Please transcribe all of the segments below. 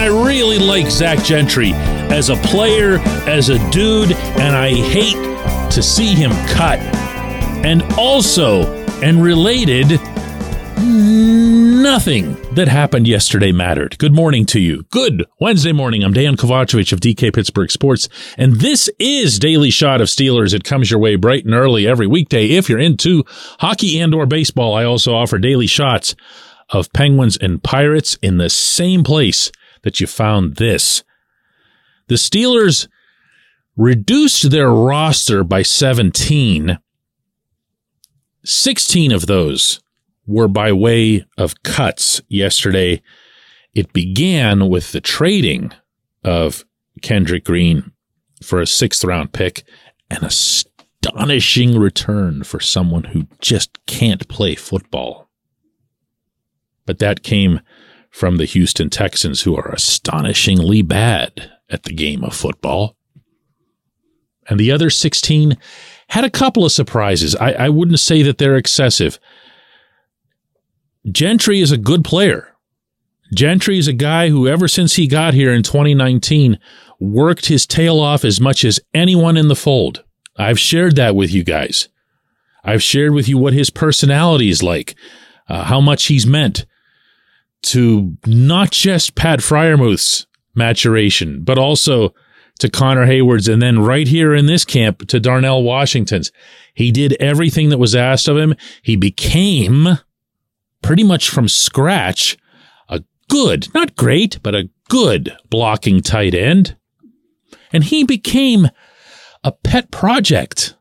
I really like Zach Gentry as a player, as a dude, and I hate to see him cut. And also, and related, nothing that happened yesterday mattered. Good morning to you. Good Wednesday morning. I'm Dejan Kovacevic of DK Pittsburgh Sports, and this is Daily Shot of Steelers. It comes your way bright and early every weekday. If you're into hockey and or baseball, I also offer daily shots of Penguins and Pirates in the same place that you found this. The Steelers reduced their roster by 17. 16 of those were by way of cuts yesterday. It began with the trading of Kendrick Green for a sixth round pick, an astonishing return for someone who just can't play football. But that came from the Houston Texans, who are astonishingly bad at the game of football. And the other 16 had a couple of surprises. I, I wouldn't say that they're excessive. Gentry is a good player. Gentry is a guy who, ever since he got here in 2019, worked his tail off as much as anyone in the fold. I've shared that with you guys. I've shared with you what his personality is like, uh, how much he's meant to not just Pat Freiermuth's maturation, but also to Connor Heyward's, and then right here in this camp to Darnell Washington's. He did everything that was asked of him. He became pretty much from scratch a good, not great, but a good blocking tight end. And he became a pet project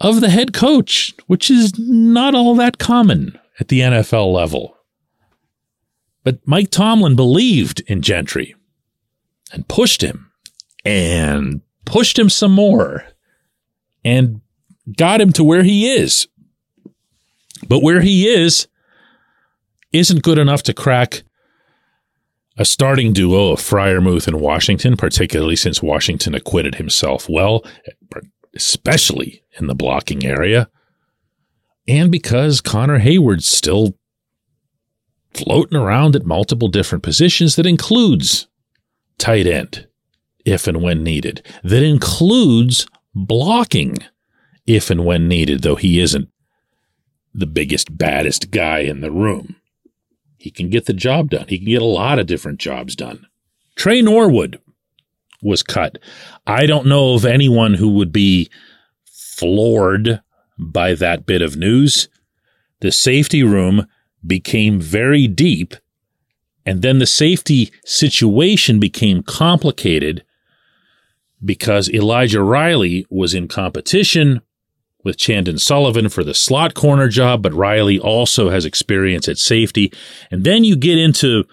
of the head coach, which is not all that common at the NFL level. But Mike Tomlin believed in Gentry and pushed him and pushed him some more and got him to where he is. But where he is isn't good enough to crack a starting duo of Freiermuth and Washington, particularly since Washington acquitted himself well, especially in the blocking area, and because Connor Heyward's still floating around at multiple different positions that includes tight end if and when needed, that includes blocking if and when needed, though he isn't the biggest, baddest guy in the room. He can get the job done. He can get a lot of different jobs done. Tre Norwood was cut. I don't know of anyone who would be floored by that bit of news. The safety room became very deep, and then the safety situation became complicated because Elijah Riley was in competition with Chandon Sullivan for the slot corner job, but Riley also has experience at safety. And then you get into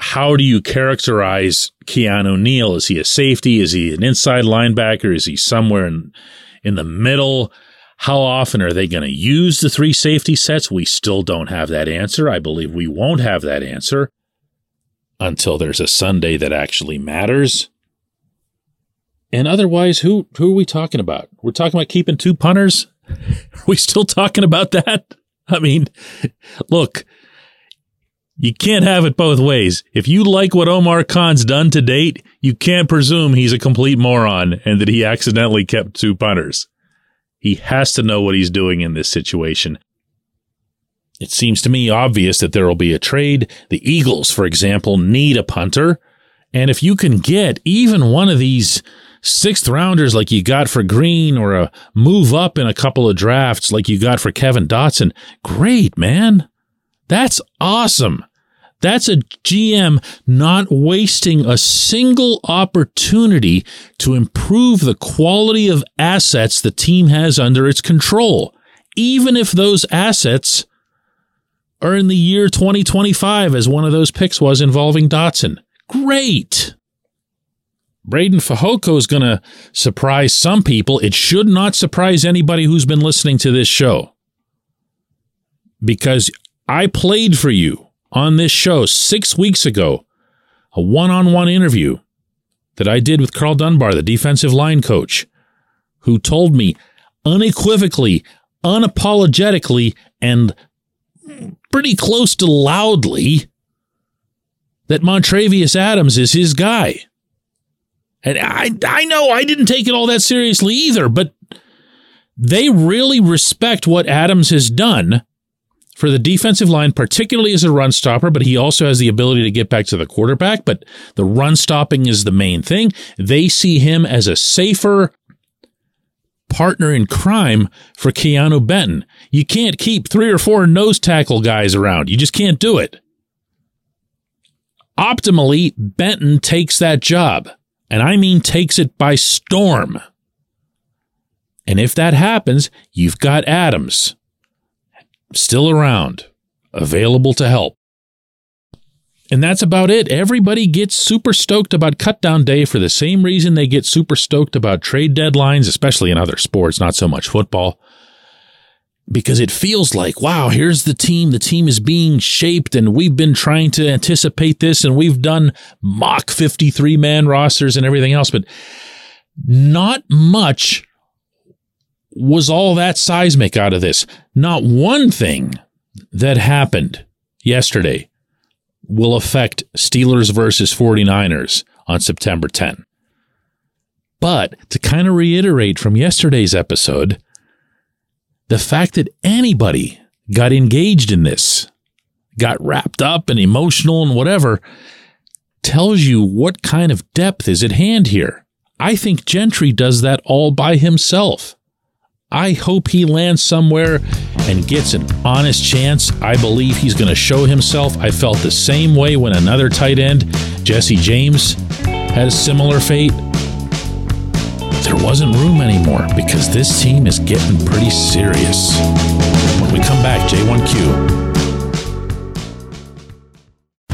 how do you characterize Keanu Neal? Is he a safety? Is he an inside linebacker? Is he somewhere in, in the middle? How often are they going to use the three safety sets? We still don't have that answer. I believe we won't have that answer until there's a Sunday that actually matters. And otherwise, who who are we talking about? We're talking about keeping two punters. Are we still talking about that? I mean, look, you can't have it both ways. If you like what Omar Khan's done to date, you can't presume he's a complete moron and that he accidentally kept two punters. He has to know what he's doing in this situation. It seems to me obvious that there will be a trade. The Eagles, for example, need a punter. And if you can get even one of these sixth rounders like you got for Green or a move up in a couple of drafts like you got for Kevin Dotson, great, man. That's awesome. That's a GM not wasting a single opportunity to improve the quality of assets the team has under its control, even if those assets are in the year 2025, as one of those picks was involving Dotson. Great. Breiden Fehoko is going to surprise some people. It should not surprise anybody who's been listening to this show because I played for you on this show six weeks ago a one on one interview that I did with Karl Dunbar, the defensive line coach, who told me unequivocally, unapologetically, and pretty close to loudly that Montravius Adams is his guy. And I, I know I didn't take it all that seriously either, but they really respect what Adams has done for the defensive line, particularly as a run stopper, but he also has the ability to get back to the quarterback. But the run stopping is the main thing. They see him as a safer partner in crime for Keanu Benton. You can't keep three or four nose tackle guys around. You just can't do it. Optimally, Benton takes that job, and I mean takes it by storm. And if that happens, you've got Adams still around, available to help. And that's about it. Everybody gets super stoked about cut down day for the same reason they get super stoked about trade deadlines, especially in other sports, not so much football. Because it feels like, wow, here's the team. The team is being shaped, and we've been trying to anticipate this, and we've done mock 53 man rosters and everything else. But not much was all that seismic out of this. Not one thing that happened yesterday will affect Steelers versus 49ers on September 10. But to kind of reiterate from yesterday's episode, the fact that anybody got engaged in this, got wrapped up and emotional and whatever, tells you what kind of depth is at hand here. I think Gentry does that all by himself. I hope he lands somewhere and gets an honest chance. I believe he's going to show himself. I felt the same way when another tight end, Jesse James, had a similar fate. There wasn't room anymore because this team is getting pretty serious. When we come back, J1Q.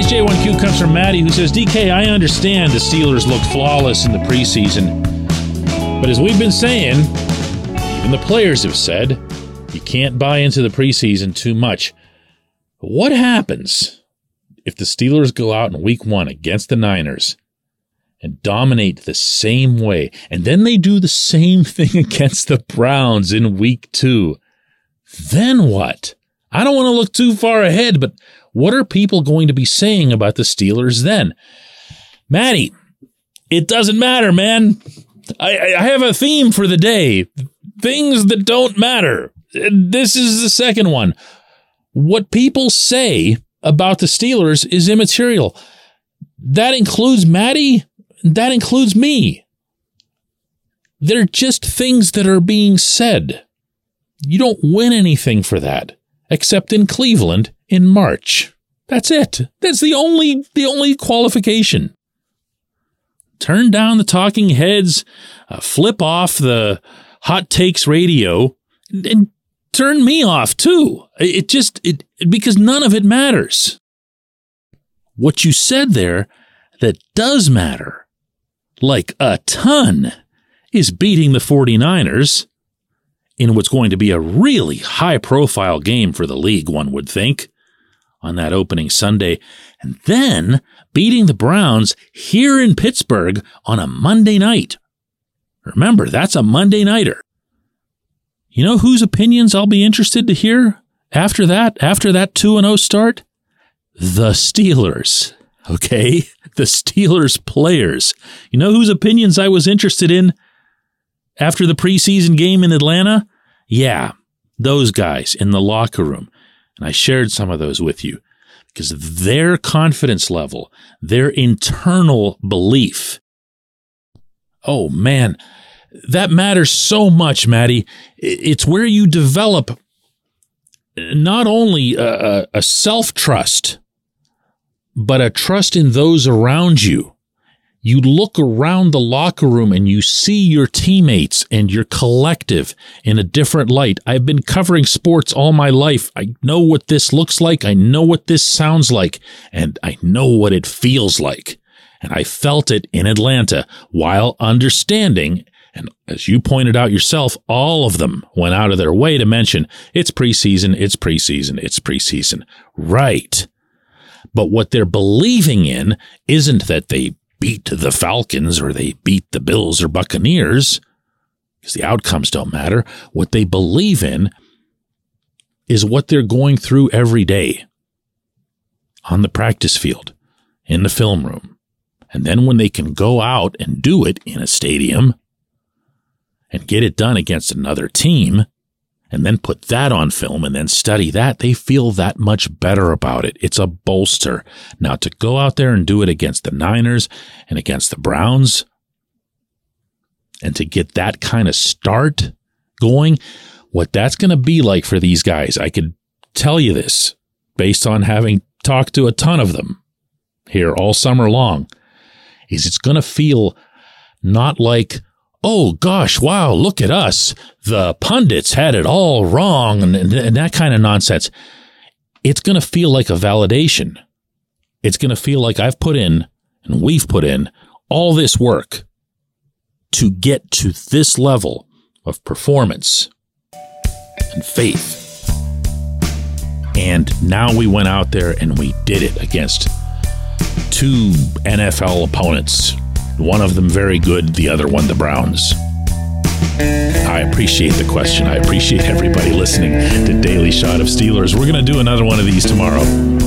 Today's J1Q comes from Maddie, who says, DK, I understand the Steelers looked flawless in the preseason. But as we've been saying, even the players have said, you can't buy into the preseason too much. What happens if the Steelers go out in week one against the Niners and dominate the same way, and then they do the same thing against the Browns in week two? Then what? I don't want to look too far ahead, but what are people going to be saying about the Steelers then? Maddie, it doesn't matter, man. I, I have a theme for the day things that don't matter. This is the second one. What people say about the Steelers is immaterial. That includes Maddie. That includes me. They're just things that are being said. You don't win anything for that, except in Cleveland in March. That's it. That's the only the only qualification. Turn down the talking heads, uh, flip off the hot takes radio, and, and turn me off too. It just it because none of it matters. What you said there that does matter, like a ton, is beating the 49ers in what's going to be a really high profile game for the league, one would think on that opening Sunday, and then beating the Browns here in Pittsburgh on a Monday night. Remember, that's a Monday nighter. You know whose opinions I'll be interested to hear after that, after that 2 0 start? The Steelers. Okay? The Steelers players. You know whose opinions I was interested in after the preseason game in Atlanta? Yeah, those guys in the locker room. And I shared some of those with you because their confidence level, their internal belief. Oh man, that matters so much, Maddie. It's where you develop not only a, a self trust, but a trust in those around you you look around the locker room and you see your teammates and your collective in a different light. I've been covering sports all my life. I know what this looks like. I know what this sounds like and I know what it feels like. And I felt it in Atlanta while understanding and as you pointed out yourself, all of them went out of their way to mention it's preseason, it's preseason, it's preseason. Right. But what they're believing in isn't that they beat the Falcons or they beat the Bills or Buccaneers, because the outcomes don't matter. What they believe in is what they're going through every day on the practice field, in the film room. And then when they can go out and do it in a stadium and get it done against another team, and then put that on film and then study that, they feel that much better about it. It's a bolster. Now to go out there and do it against the Niners and against the Browns and to get that kind of start going, what that's going to be like for these guys, I could tell you this based on having talked to a ton of them here all summer long, is it's going to feel not like, oh gosh, wow, look at us. The pundits had it all wrong and, and that kind of nonsense. It's going to feel like a validation. It's going to feel like I've put in and we've put in all this work to get to this level of performance and faith. And now we went out there and we did it against two NFL opponents. One of them very good, the other one the Browns. I appreciate the question. I appreciate everybody listening to Daily Shot of Steelers. We're going to do another one of these tomorrow.